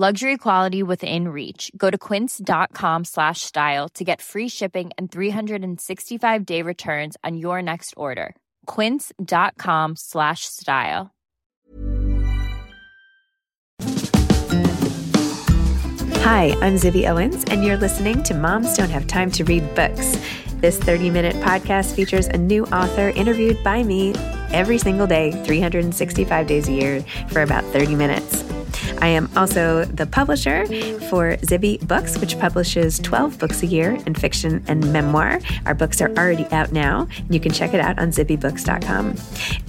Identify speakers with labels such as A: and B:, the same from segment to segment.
A: Luxury quality within reach. Go to quince.com slash style to get free shipping and 365 day returns on your next order. Quince.com slash style.
B: Hi, I'm Zibby Owens, and you're listening to Moms Don't Have Time to Read Books. This 30 minute podcast features a new author interviewed by me every single day, 365 days a year, for about 30 minutes. I am also the publisher for Zibby Books, which publishes 12 books a year in fiction and memoir. Our books are already out now. You can check it out on zibbybooks.com.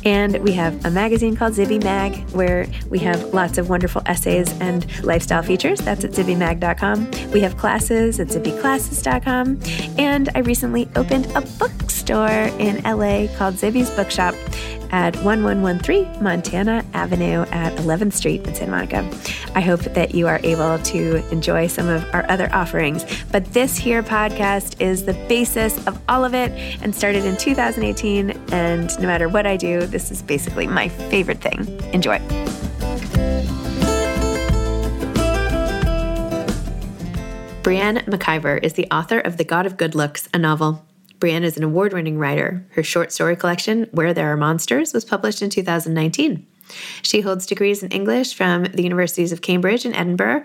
B: And we have a magazine called Zibby Mag, where we have lots of wonderful essays and lifestyle features. That's at zibbymag.com. We have classes at zibbyclasses.com. And I recently opened a bookstore in LA called Zibby's Bookshop at 1113 Montana Avenue at 11th Street in Santa Monica. I hope that you are able to enjoy some of our other offerings. But this here podcast is the basis of all of it and started in 2018. And no matter what I do, this is basically my favorite thing. Enjoy. Brienne McIver is the author of The God of Good Looks, a novel. Breanne is an award winning writer. Her short story collection, Where There Are Monsters, was published in 2019. She holds degrees in English from the universities of Cambridge and Edinburgh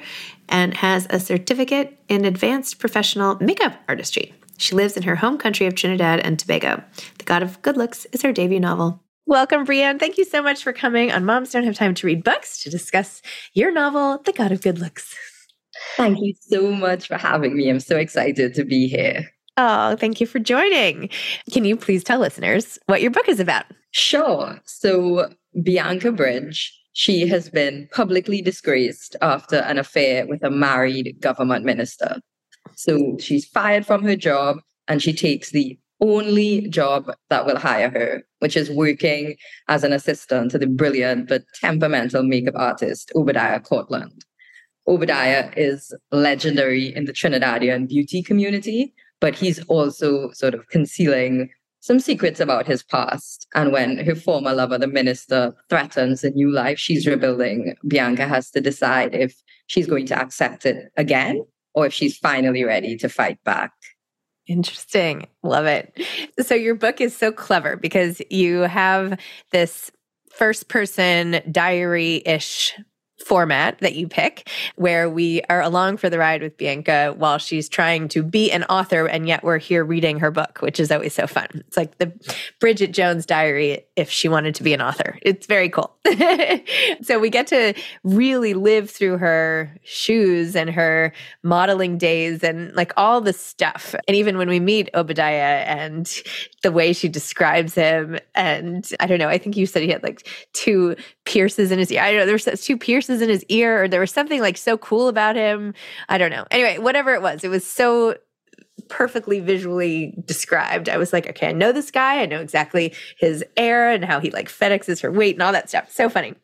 B: and has a certificate in advanced professional makeup artistry. She lives in her home country of Trinidad and Tobago. The God of Good Looks is her debut novel. Welcome, Breanne. Thank you so much for coming on Moms Don't Have Time to Read Books to discuss your novel, The God of Good Looks.
C: Thank you so much for having me. I'm so excited to be here.
B: Oh, thank you for joining. Can you please tell listeners what your book is about?
C: Sure. So, Bianca Bridge, she has been publicly disgraced after an affair with a married government minister. So, she's fired from her job and she takes the only job that will hire her, which is working as an assistant to the brilliant but temperamental makeup artist Obadiah Cortland. Obadiah is legendary in the Trinidadian beauty community but he's also sort of concealing some secrets about his past. And when her former lover, the minister, threatens a new life she's rebuilding, Bianca has to decide if she's going to accept it again or if she's finally ready to fight back.
B: Interesting. Love it. So, your book is so clever because you have this first person diary ish format that you pick where we are along for the ride with Bianca while she's trying to be an author and yet we're here reading her book, which is always so fun. It's like the Bridget Jones diary if she wanted to be an author. It's very cool. so we get to really live through her shoes and her modeling days and like all the stuff. And even when we meet Obadiah and the way she describes him and I don't know, I think you said he had like two pierces in his ear. I don't know, there was two pierces in his ear or there was something like so cool about him. I don't know. Anyway, whatever it was, it was so perfectly visually described. I was like, okay, I know this guy. I know exactly his air and how he like FedExes her weight and all that stuff. So funny.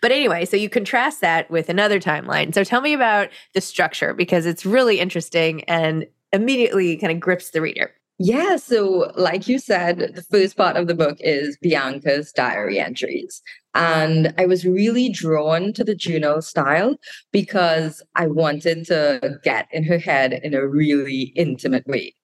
B: But anyway, so you contrast that with another timeline. So tell me about the structure because it's really interesting and immediately kind of grips the reader.
C: Yeah, so like you said, the first part of the book is Bianca's diary entries. And I was really drawn to the journal style because I wanted to get in her head in a really intimate way,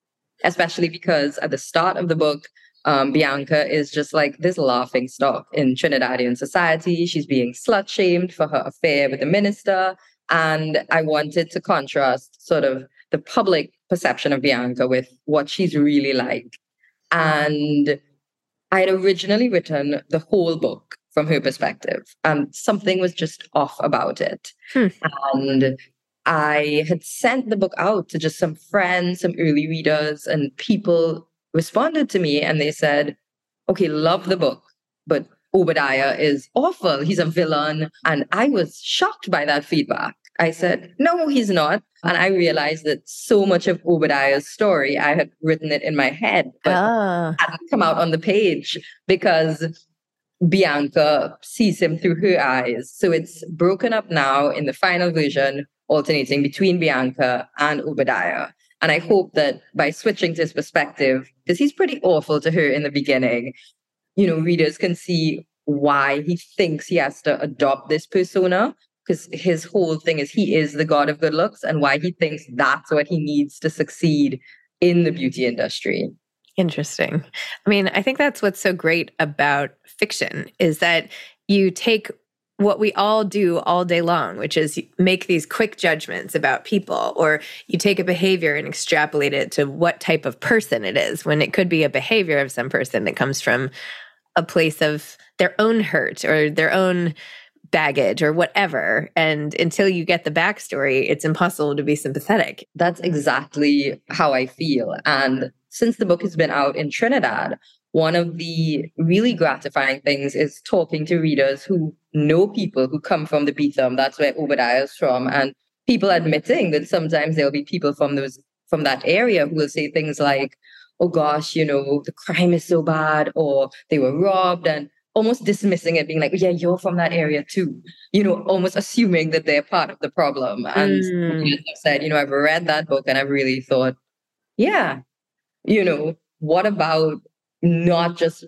C: especially because at the start of the book, um, Bianca is just like this laughing stock in Trinidadian society. She's being slut shamed for her affair with the minister. And I wanted to contrast sort of the public perception of Bianca with what she's really like. And I had originally written the whole book from her perspective, and something was just off about it. Hmm. And I had sent the book out to just some friends, some early readers, and people responded to me and they said, okay, love the book, but Obadiah is awful. He's a villain. And I was shocked by that feedback. I said, no, he's not. And I realized that so much of Obadiah's story, I had written it in my head, but ah. hadn't come out on the page because Bianca sees him through her eyes. So it's broken up now in the final version, alternating between Bianca and Obadiah. And I hope that by switching to his perspective, because he's pretty awful to her in the beginning, you know, readers can see why he thinks he has to adopt this persona. Because his whole thing is he is the god of good looks, and why he thinks that's what he needs to succeed in the beauty industry.
B: Interesting. I mean, I think that's what's so great about fiction is that you take what we all do all day long, which is make these quick judgments about people, or you take a behavior and extrapolate it to what type of person it is, when it could be a behavior of some person that comes from a place of their own hurt or their own baggage or whatever. And until you get the backstory, it's impossible to be sympathetic.
C: That's exactly how I feel. And since the book has been out in Trinidad, one of the really gratifying things is talking to readers who know people who come from the Beetham. That's where Obadiah is from. And people admitting that sometimes there'll be people from those from that area who will say things like, oh gosh, you know, the crime is so bad, or they were robbed, and almost dismissing it, being like, yeah, you're from that area too. You know, almost assuming that they're part of the problem. And mm. I've said, you know, I've read that book and I've really thought, yeah, you know, what about not just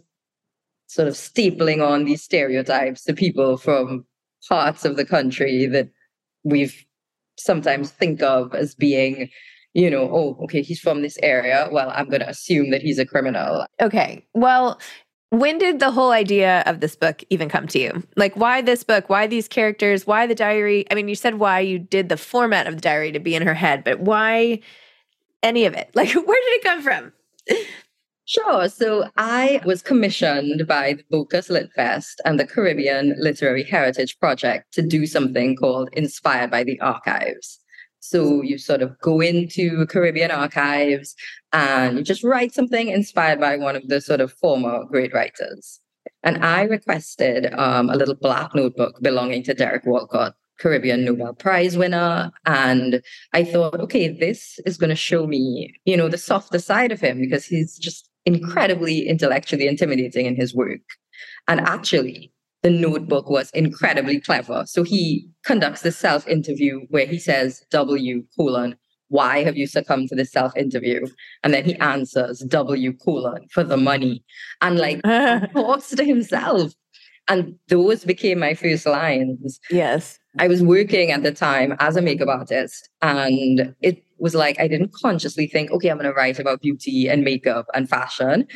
C: sort of stapling on these stereotypes to people from parts of the country that we've sometimes think of as being you know oh okay he's from this area well i'm going to assume that he's a criminal
B: okay well when did the whole idea of this book even come to you? Like, why this book? Why these characters? Why the diary? I mean, you said why you did the format of the diary to be in her head, but why any of it? Like, where did it come from?
C: Sure. So I was commissioned by the Bocas Lit Fest and the Caribbean Literary Heritage Project to do something called Inspired by the Archives. So you sort of go into Caribbean archives and you just write something inspired by one of the sort of former great writers. And I requested um, a little black notebook belonging to Derek Walcott, Caribbean Nobel Prize winner. And I thought, okay, this is going to show me, you know, the softer side of him because he's just incredibly intellectually intimidating in his work. And actually, the notebook was incredibly clever. So he conducts the self interview where he says, W colon, why have you succumbed to this self interview? And then he answers, W colon, for the money. And like, talks to himself. And those became my first lines.
B: Yes.
C: I was working at the time as a makeup artist, and it was like I didn't consciously think, okay, I'm going to write about beauty and makeup and fashion.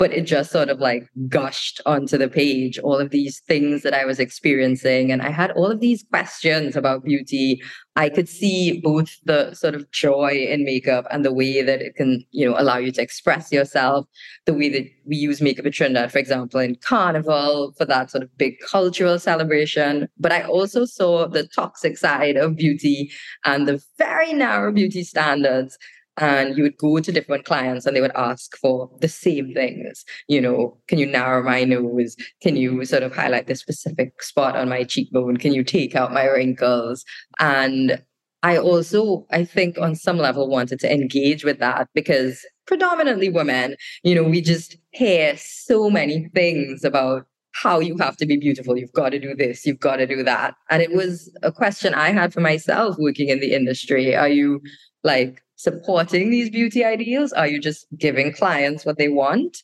C: But it just sort of like gushed onto the page, all of these things that I was experiencing. And I had all of these questions about beauty. I could see both the sort of joy in makeup and the way that it can, you know, allow you to express yourself, the way that we use makeup in Trinidad, for example, in Carnival for that sort of big cultural celebration. But I also saw the toxic side of beauty and the very narrow beauty standards and you would go to different clients and they would ask for the same things you know can you narrow my nose can you sort of highlight this specific spot on my cheekbone can you take out my wrinkles and i also i think on some level wanted to engage with that because predominantly women you know we just hear so many things about how you have to be beautiful. You've got to do this, you've got to do that. And it was a question I had for myself working in the industry. Are you like supporting these beauty ideals? Are you just giving clients what they want?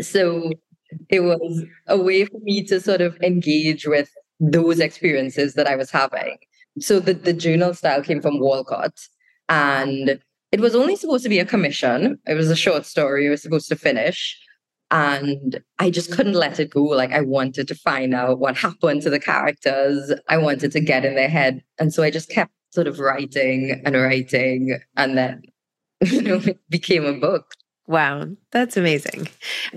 C: So it was a way for me to sort of engage with those experiences that I was having. So the, the journal style came from Walcott and it was only supposed to be a commission. It was a short story. It was supposed to finish. And I just couldn't let it go. Like I wanted to find out what happened to the characters. I wanted to get in their head. And so I just kept sort of writing and writing and then you know it became a book.
B: Wow that's amazing.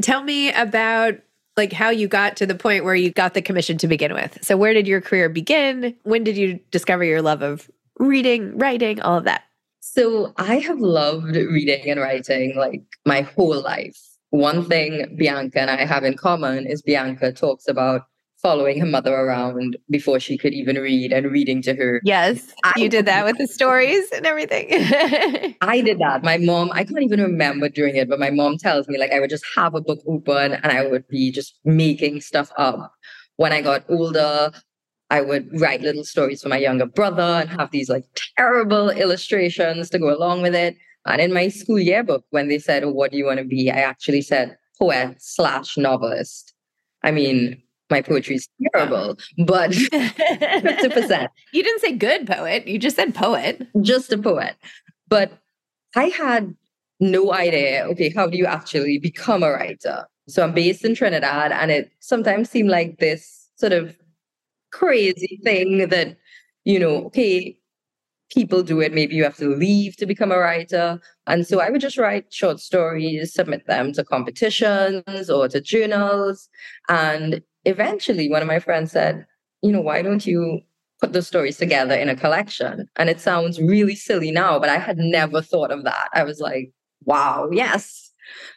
B: Tell me about like how you got to the point where you got the commission to begin with. So where did your career begin? When did you discover your love of reading writing all of that?
C: So i have loved reading and writing like my whole life. One thing bianca and i have in common is bianca talks about following her mother around before she could even read and reading to her.
B: Yes, I, you did that with the stories and everything.
C: I did that. My mom, I can't even remember doing it, but my mom tells me like I would just have a book open and I would be just making stuff up. When I got older, I would write little stories for my younger brother and have these like terrible illustrations to go along with it. And in my school yearbook, when they said, oh, What do you want to be? I actually said poet slash novelist. I mean, my poetry is terrible, but 50%.
B: You didn't say good poet, you just said poet.
C: Just a poet. But I had no idea, okay, how do you actually become a writer? So I'm based in Trinidad, and it sometimes seemed like this sort of crazy thing that, you know, okay, people do it. Maybe you have to leave to become a writer. And so I would just write short stories, submit them to competitions or to journals. And eventually one of my friends said, you know, why don't you put the stories together in a collection? And it sounds really silly now, but I had never thought of that. I was like, wow, yes.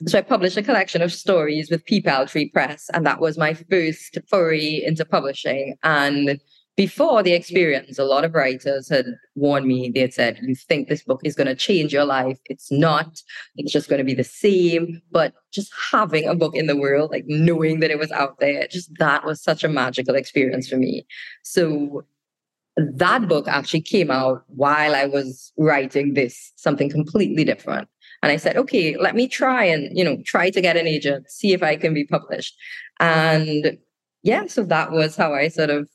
C: So I published a collection of stories with Peepal Tree Press, and that was my first foray into publishing. And before the experience, a lot of writers had warned me. They had said, You think this book is going to change your life. It's not. It's just going to be the same. But just having a book in the world, like knowing that it was out there, just that was such a magical experience for me. So that book actually came out while I was writing this, something completely different. And I said, okay, let me try and, you know, try to get an agent, see if I can be published. And yeah, so that was how I sort of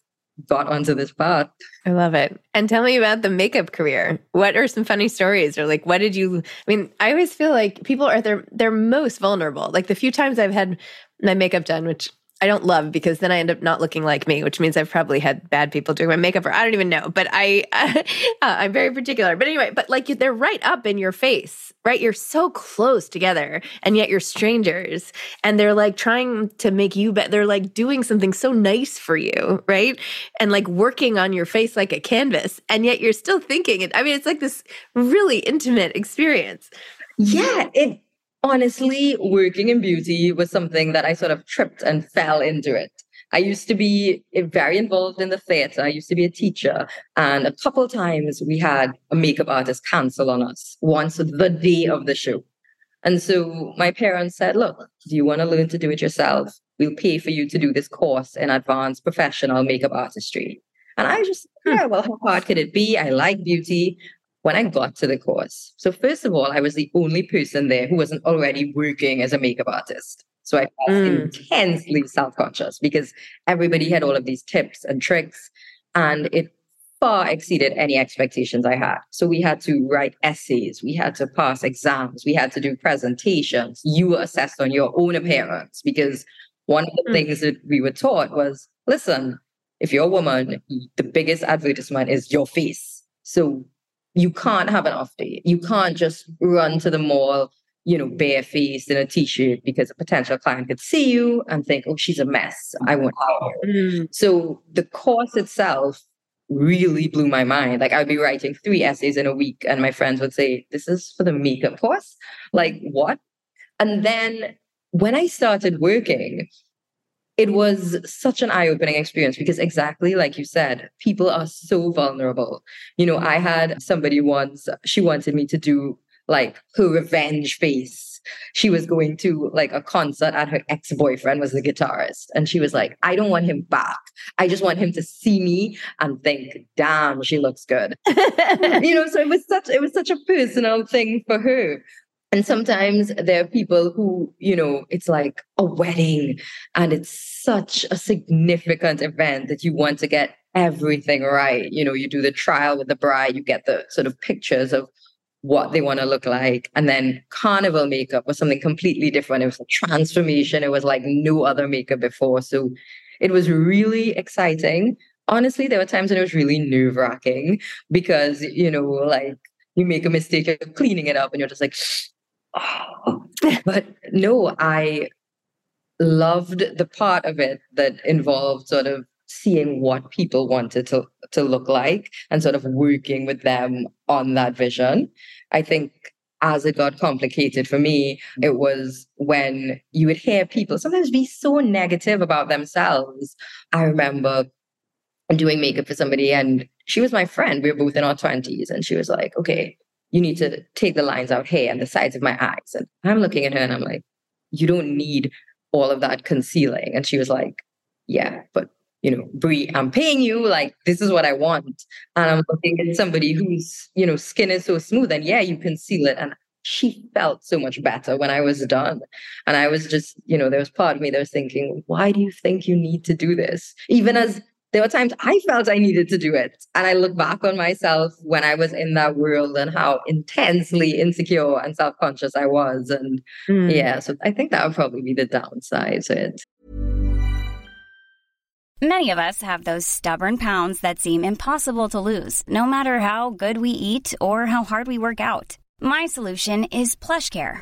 C: got onto this path.
B: I love it. And tell me about the makeup career. What are some funny stories or like what did you I mean, I always feel like people are they're they're most vulnerable. Like the few times I've had my makeup done, which I don't love because then I end up not looking like me, which means I've probably had bad people doing my makeup or I don't even know. But I, uh, I'm very particular. But anyway, but like they're right up in your face, right? You're so close together and yet you're strangers and they're like trying to make you better. They're like doing something so nice for you, right? And like working on your face like a canvas. And yet you're still thinking it. I mean, it's like this really intimate experience.
C: Yeah, it honestly, working in beauty was something that I sort of tripped and fell into it. I used to be eh, very involved in the theater. I used to be a teacher. And a couple times we had a makeup artist cancel on us once the day of the show. And so my parents said, look, do you want to learn to do it yourself? We'll pay for you to do this course in advanced professional makeup artistry. And I just, hmm. yeah, well, how hard could it be? I like beauty when I got to the course. So, first of all, I was the only person there who wasn't already working as a makeup artist. So I felt mm. intensely self conscious because everybody had all of these tips and tricks. And it far exceeded any expectations I had. So we had to write essays, we had to pass exams, we had to do presentations. You were assessed on your own appearance because one of the mm. things that we were taught was listen, if you're a woman, the biggest advertisement is your face. So you can't have an off day. You can't just run to the mall, you know, barefaced in a t-shirt because a potential client could see you and think, oh, she's a mess. I won't hire her. Mm. So the course itself really blew my mind. Like I'd be writing three essays in a week, and my friends would say, This is for the makeup course? Like, what? And then when I started working, it was such an eye-opening experience because exactly like you said people are so vulnerable. You know i had somebody once she wanted me to do like her revenge face. She was going to like a concert and her ex-boyfriend was the guitarist and she was like i don't want him back. I just want him to see me and think damn she looks good you know so it was such it was such a personal thing for her and sometimes there are people who, you know, it's like a wedding and it's such a significant event that you want to get everything right. You know, you do the trial with the bride, you get the sort of pictures of what they want to look like. And then carnival makeup was something completely different. It was a transformation. It was like no other makeup before. So it was really exciting. Honestly, there were times when it was really nerve wracking because, you know, like you make a mistake of cleaning it up and you're just like. but no, I loved the part of it that involved sort of seeing what people wanted to, to look like and sort of working with them on that vision. I think as it got complicated for me, it was when you would hear people sometimes be so negative about themselves. I remember doing makeup for somebody and she was my friend. We were both in our 20s. And she was like, okay, you need to take the lines out here and the sides of my eyes. And I'm looking at her and I'm like, you don't need all of that concealing. And she was like, yeah, but you know, Brie, I'm paying you. Like, this is what I want. And I'm looking at somebody whose, you know, skin is so smooth. And yeah, you conceal it. And she felt so much better when I was done. And I was just, you know, there was part of me that was thinking, why do you think you need to do this? Even as there were times I felt I needed to do it. And I look back on myself when I was in that world and how intensely insecure and self conscious I was. And mm. yeah, so I think that would probably be the downside to it.
D: Many of us have those stubborn pounds that seem impossible to lose, no matter how good we eat or how hard we work out. My solution is PlushCare.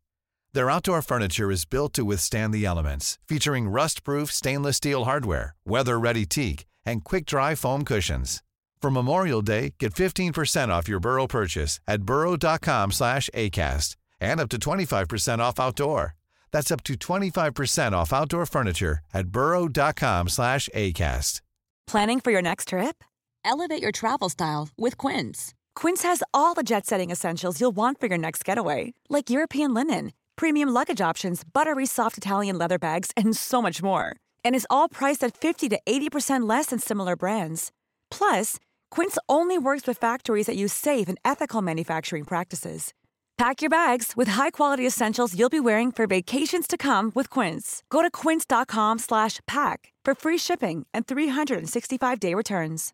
E: Their outdoor furniture is built to withstand the elements, featuring rust-proof stainless steel hardware, weather-ready teak, and quick-dry foam cushions. For Memorial Day, get 15% off your Burrow purchase at burrow.com slash ACAST and up to 25% off outdoor. That's up to 25% off outdoor furniture at burrow.com slash ACAST.
F: Planning for your next trip? Elevate your travel style with Quince. Quince has all the jet-setting essentials you'll want for your next getaway, like European linen, premium luggage options, buttery soft Italian leather bags, and so much more. And is all priced at 50 to 80% less than similar brands. Plus, Quince only works with factories that use safe and ethical manufacturing practices. Pack your bags with high-quality essentials you'll be wearing for vacations to come with Quince. Go to quince.com slash pack for free shipping and 365-day returns.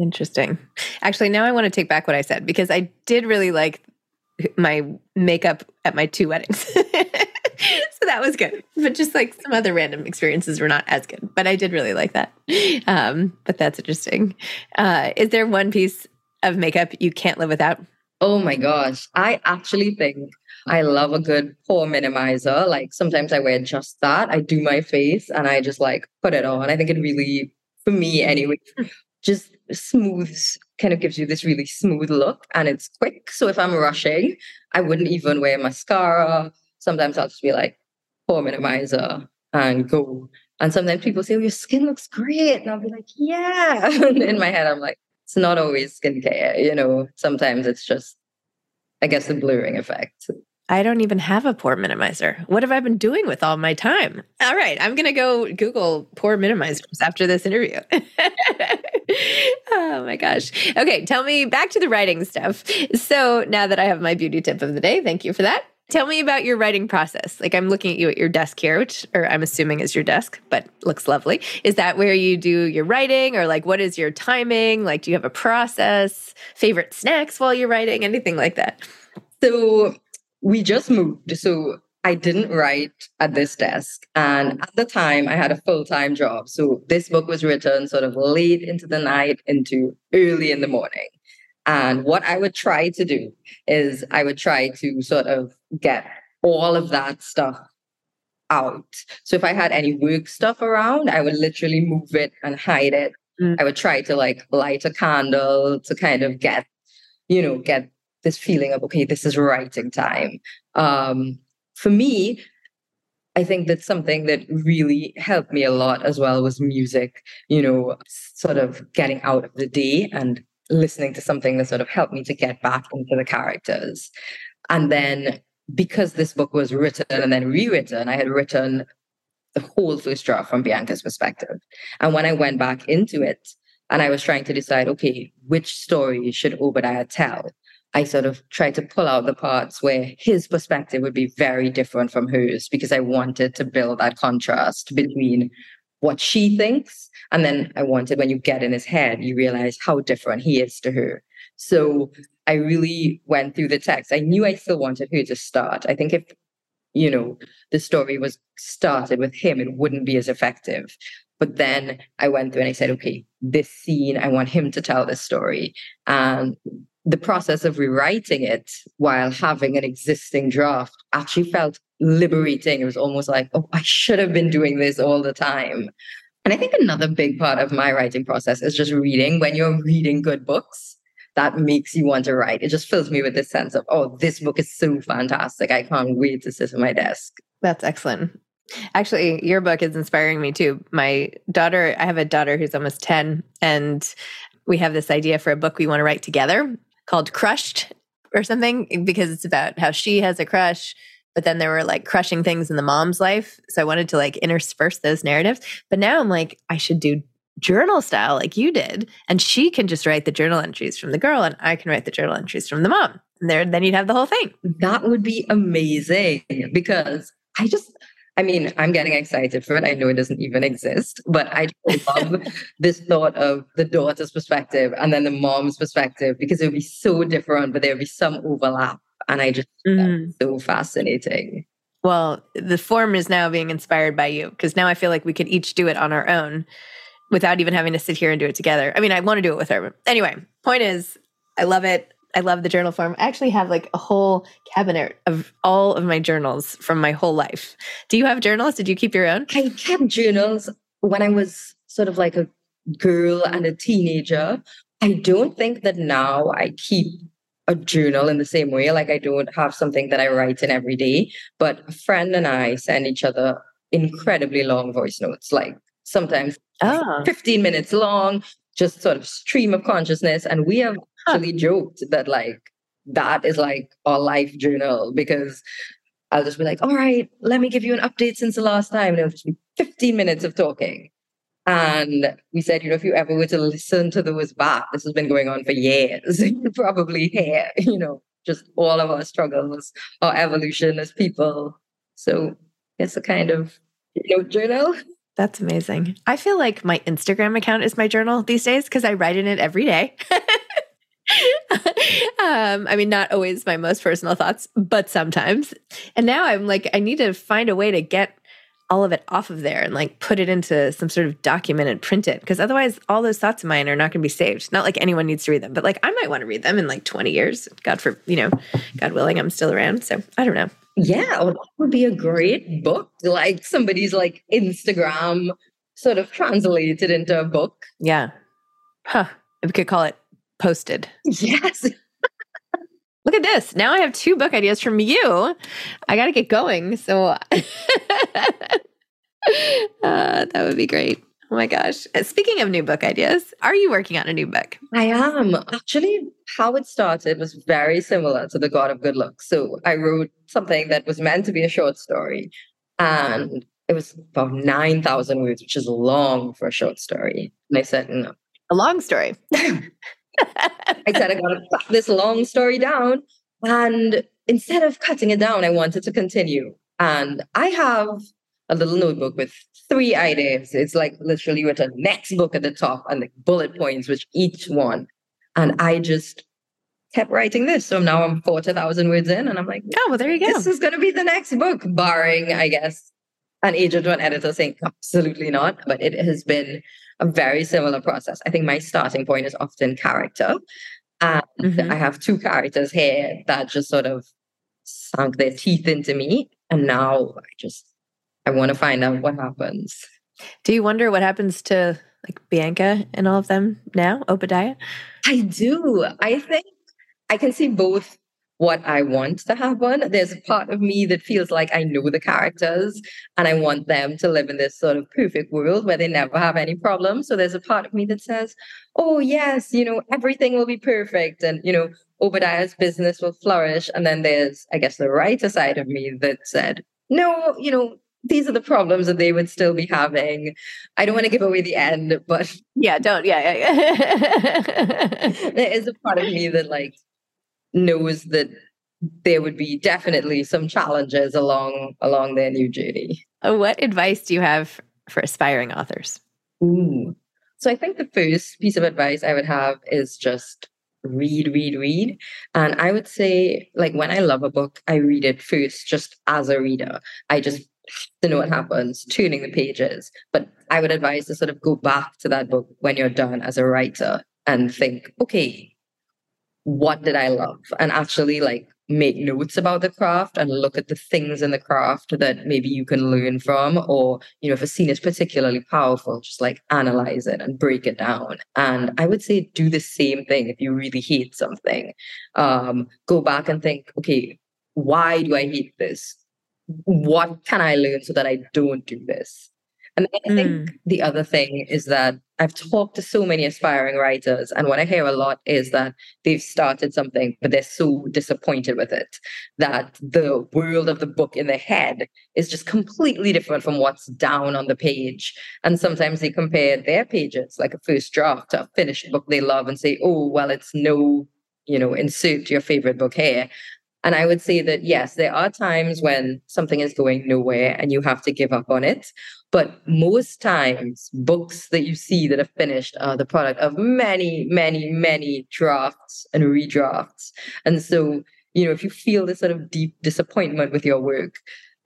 B: Interesting. Actually, now I want to take back what I said because I did really like my makeup at my two weddings. so that was good. But just like some other random experiences were not as good. But I did really like that. Um, but that's interesting. Uh, is there one piece of makeup you can't live without?
C: Oh my gosh. I actually think I love a good pore minimizer. Like sometimes I wear just that. I do my face and I just like put it on. I think it really, for me anyway, just smooths kind of gives you this really smooth look and it's quick. So if I'm rushing, I wouldn't even wear mascara. Sometimes I'll just be like pore minimizer and go. And sometimes people say, oh, your skin looks great. And I'll be like, yeah. in my head, I'm like, it's not always skincare, you know, sometimes it's just, I guess, the blurring effect.
B: I don't even have a pore minimizer. What have I been doing with all my time? All right, I'm going to go Google pore minimizers after this interview. oh my gosh. Okay, tell me back to the writing stuff. So now that I have my beauty tip of the day, thank you for that. Tell me about your writing process. Like I'm looking at you at your desk here, which or I'm assuming is your desk, but looks lovely. Is that where you do your writing or like what is your timing? Like do you have a process? Favorite snacks while you're writing? Anything like that?
C: So we just moved. So I didn't write at this desk. And at the time, I had a full time job. So this book was written sort of late into the night, into early in the morning. And what I would try to do is I would try to sort of get all of that stuff out. So if I had any work stuff around, I would literally move it and hide it. Mm. I would try to like light a candle to kind of get, you know, get this feeling of, okay, this is writing time. Um, for me, I think that something that really helped me a lot as well was music, you know, sort of getting out of the day and listening to something that sort of helped me to get back into the characters. And then because this book was written and then rewritten, I had written the whole first draft from Bianca's perspective. And when I went back into it and I was trying to decide, okay, which story should Obadiah tell? I sort of tried to pull out the parts where his perspective would be very different from hers because I wanted to build that contrast between what she thinks. And then I wanted when you get in his head, you realize how different he is to her. So I really went through the text. I knew I still wanted her to start. I think if, you know, the story was started with him, it wouldn't be as effective. But then I went through and I said, okay, this scene, I want him to tell this story. And the process of rewriting it while having an existing draft actually felt liberating. It was almost like, oh, I should have been doing this all the time. And I think another big part of my writing process is just reading. When you're reading good books, that makes you want to write. It just fills me with this sense of, oh, this book is so fantastic. I can't wait to sit at my desk.
B: That's excellent. Actually, your book is inspiring me too. My daughter, I have a daughter who's almost 10, and we have this idea for a book we want to write together called Crushed or something because it's about how she has a crush but then there were like crushing things in the mom's life. So i wanted to like intersperse those narratives. But now i'm like i should do journal style like you did and she can just write the journal entries from the girl and i can write the journal entries from the mom. And there then you'd have the whole thing.
C: That would be amazing because i just I mean, I'm getting excited for it. I know it doesn't even exist, but I love this thought of the daughter's perspective and then the mom's perspective because it would be so different, but there would be some overlap. And I just mm. so fascinating.
B: Well, the form is now being inspired by you because now I feel like we could each do it on our own without even having to sit here and do it together. I mean, I want to do it with her. Anyway, point is, I love it. I love the journal form. I actually have like a whole cabinet of all of my journals from my whole life. Do you have journals? Did you keep your own?
C: I kept journals when I was sort of like a girl and a teenager. I don't think that now I keep a journal in the same way. Like I don't have something that I write in every day, but a friend and I send each other incredibly long voice notes, like sometimes oh. 15 minutes long, just sort of stream of consciousness. And we have actually joked that like that is like our life journal because I'll just be like, all right, let me give you an update since the last time. And it'll just be 15 minutes of talking. And we said, you know, if you ever were to listen to those back, this has been going on for years. you probably hear, you know, just all of our struggles, our evolution as people. So it's a kind of you know, journal.
B: That's amazing. I feel like my Instagram account is my journal these days because I write in it every day. um, I mean, not always my most personal thoughts, but sometimes. And now I'm like, I need to find a way to get all of it off of there and like put it into some sort of document and print it because otherwise all those thoughts of mine are not going to be saved. Not like anyone needs to read them but like i might want to read them in like 20 years. God for you know god willing i'm still around so i don't know.
C: Yeah well, that would be a great book. Like somebody's like instagram sort of translated into a book.
B: Yeah. Huh. We could call it posted.
C: Yes.
B: Look at this. Now I have two book ideas from you. I got to get going. So uh, that would be great. Oh my gosh. Uh, speaking of new book ideas, are you working on a new book?
C: I am. Actually, how it started was very similar to The God of Good Luck. So I wrote something that was meant to be a short story, and it was about 9,000 words, which is long for a short story. And I said, no.
B: A long story.
C: I said, I got to cut this long story down. And instead of cutting it down, I wanted to continue. And I have a little notebook with three ideas. It's like literally with a next book at the top and the bullet points, which each one. And I just kept writing this. So now I'm 40,000 words in and I'm like,
B: oh, well, there you go.
C: This is going to be the next book, barring, I guess, an agent or an editor saying absolutely not. But it has been a very similar process. I think my starting point is often character. And mm-hmm. I have two characters here that just sort of sunk their teeth into me. And now I just I want to find out what happens.
B: Do you wonder what happens to like Bianca and all of them now, Obadiah?
C: I do. I think I can see both what I want to happen. There's a part of me that feels like I know the characters and I want them to live in this sort of perfect world where they never have any problems. So there's a part of me that says, oh, yes, you know, everything will be perfect and, you know, Obadiah's business will flourish. And then there's, I guess, the writer side of me that said, no, you know, these are the problems that they would still be having. I don't want to give away the end, but
B: yeah, don't. Yeah, yeah,
C: yeah. there is a part of me that like knows that there would be definitely some challenges along along their new journey.
B: Uh, what advice do you have for aspiring authors?
C: Ooh. So I think the first piece of advice I would have is just read, read, read. And I would say, like, when I love a book, I read it first just as a reader. I just to know what happens, turning the pages. But I would advise to sort of go back to that book when you're done as a writer and think, okay, what did I love? And actually like make notes about the craft and look at the things in the craft that maybe you can learn from. Or, you know, if a scene is particularly powerful, just like analyze it and break it down. And I would say do the same thing if you really hate something. Um, go back and think, okay, why do I hate this? what can I learn so that I don't do this? And I think mm. the other thing is that I've talked to so many aspiring writers, and what I hear a lot is that they've started something, but they're so disappointed with it that the world of the book in their head is just completely different from what's down on the page. And sometimes they compare their pages, like a first draft, to a finished book they love, and say, oh, well, it's no, you know, insert your favorite book here. And I would say that, yes, there are times when something is going nowhere and you have to give up on it. But most times, books that you see that are finished are the product of many, many, many drafts and redrafts. And so, you know, if you feel this sort of deep disappointment with your work,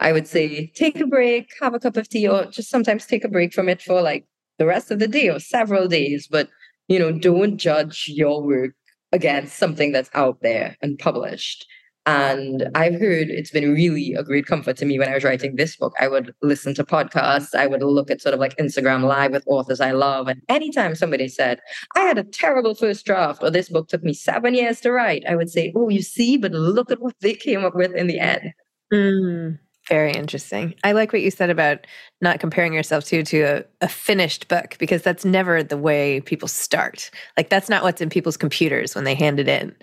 C: I would say take a break, have a cup of tea, or just sometimes take a break from it for like the rest of the day or several days. But, you know, don't judge your work against something that's out there and published and I've heard it's been really a great comfort to me when I was writing this book. I would listen to podcasts, I would look at sort of like Instagram live with authors I love. And anytime somebody said, I had a terrible first draft, or this book took me seven years to write, I would say, Oh, you see, but look at what they came up with in the end.
B: Mm, very interesting. I like what you said about not comparing yourself to to a, a finished book because that's never the way people start. Like that's not what's in people's computers when they hand it in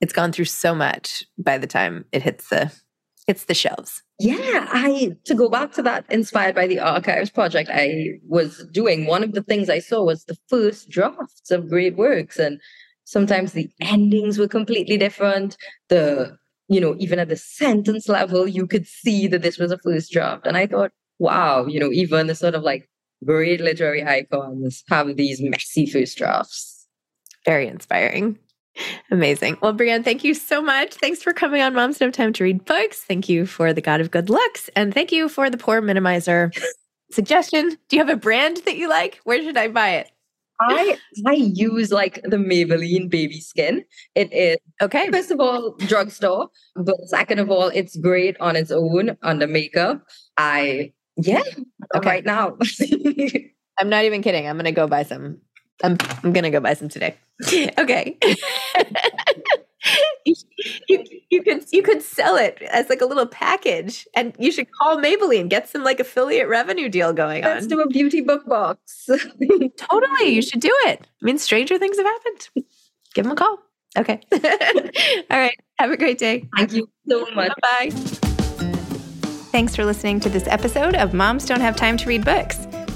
B: it's gone through so much by the time it hits the hits the shelves.
C: Yeah, I to go back to that inspired by the archives project I was doing, one of the things I saw was the first drafts of great works and sometimes the endings were completely different. The you know, even at the sentence level, you could see that this was a first draft. And I thought, wow, you know, even the sort of like great literary icons have these messy first drafts.
B: Very inspiring. Amazing. Well, Breanne, thank you so much. Thanks for coming on Moms No Time to Read Books. Thank you for the God of Good Looks. And thank you for the pore Minimizer suggestion. Do you have a brand that you like? Where should I buy it?
C: I I use like the Maybelline baby skin. It is
B: okay.
C: First of all, drugstore, but second of all, it's great on its own under makeup. I yeah, okay. right now.
B: I'm not even kidding. I'm gonna go buy some I'm I'm gonna go buy some today. okay. you, you, you can you
G: could sell it as like a little package and you should call Maybelline, get some like affiliate revenue deal going
C: Let's
G: on.
C: do a beauty book box.
G: totally. You should do it. I mean, stranger things have happened. Give them a call. Okay. All right. Have a great day.
C: Thank you so much.
G: Bye. Thanks for listening to this episode of Moms Don't Have Time to Read Books.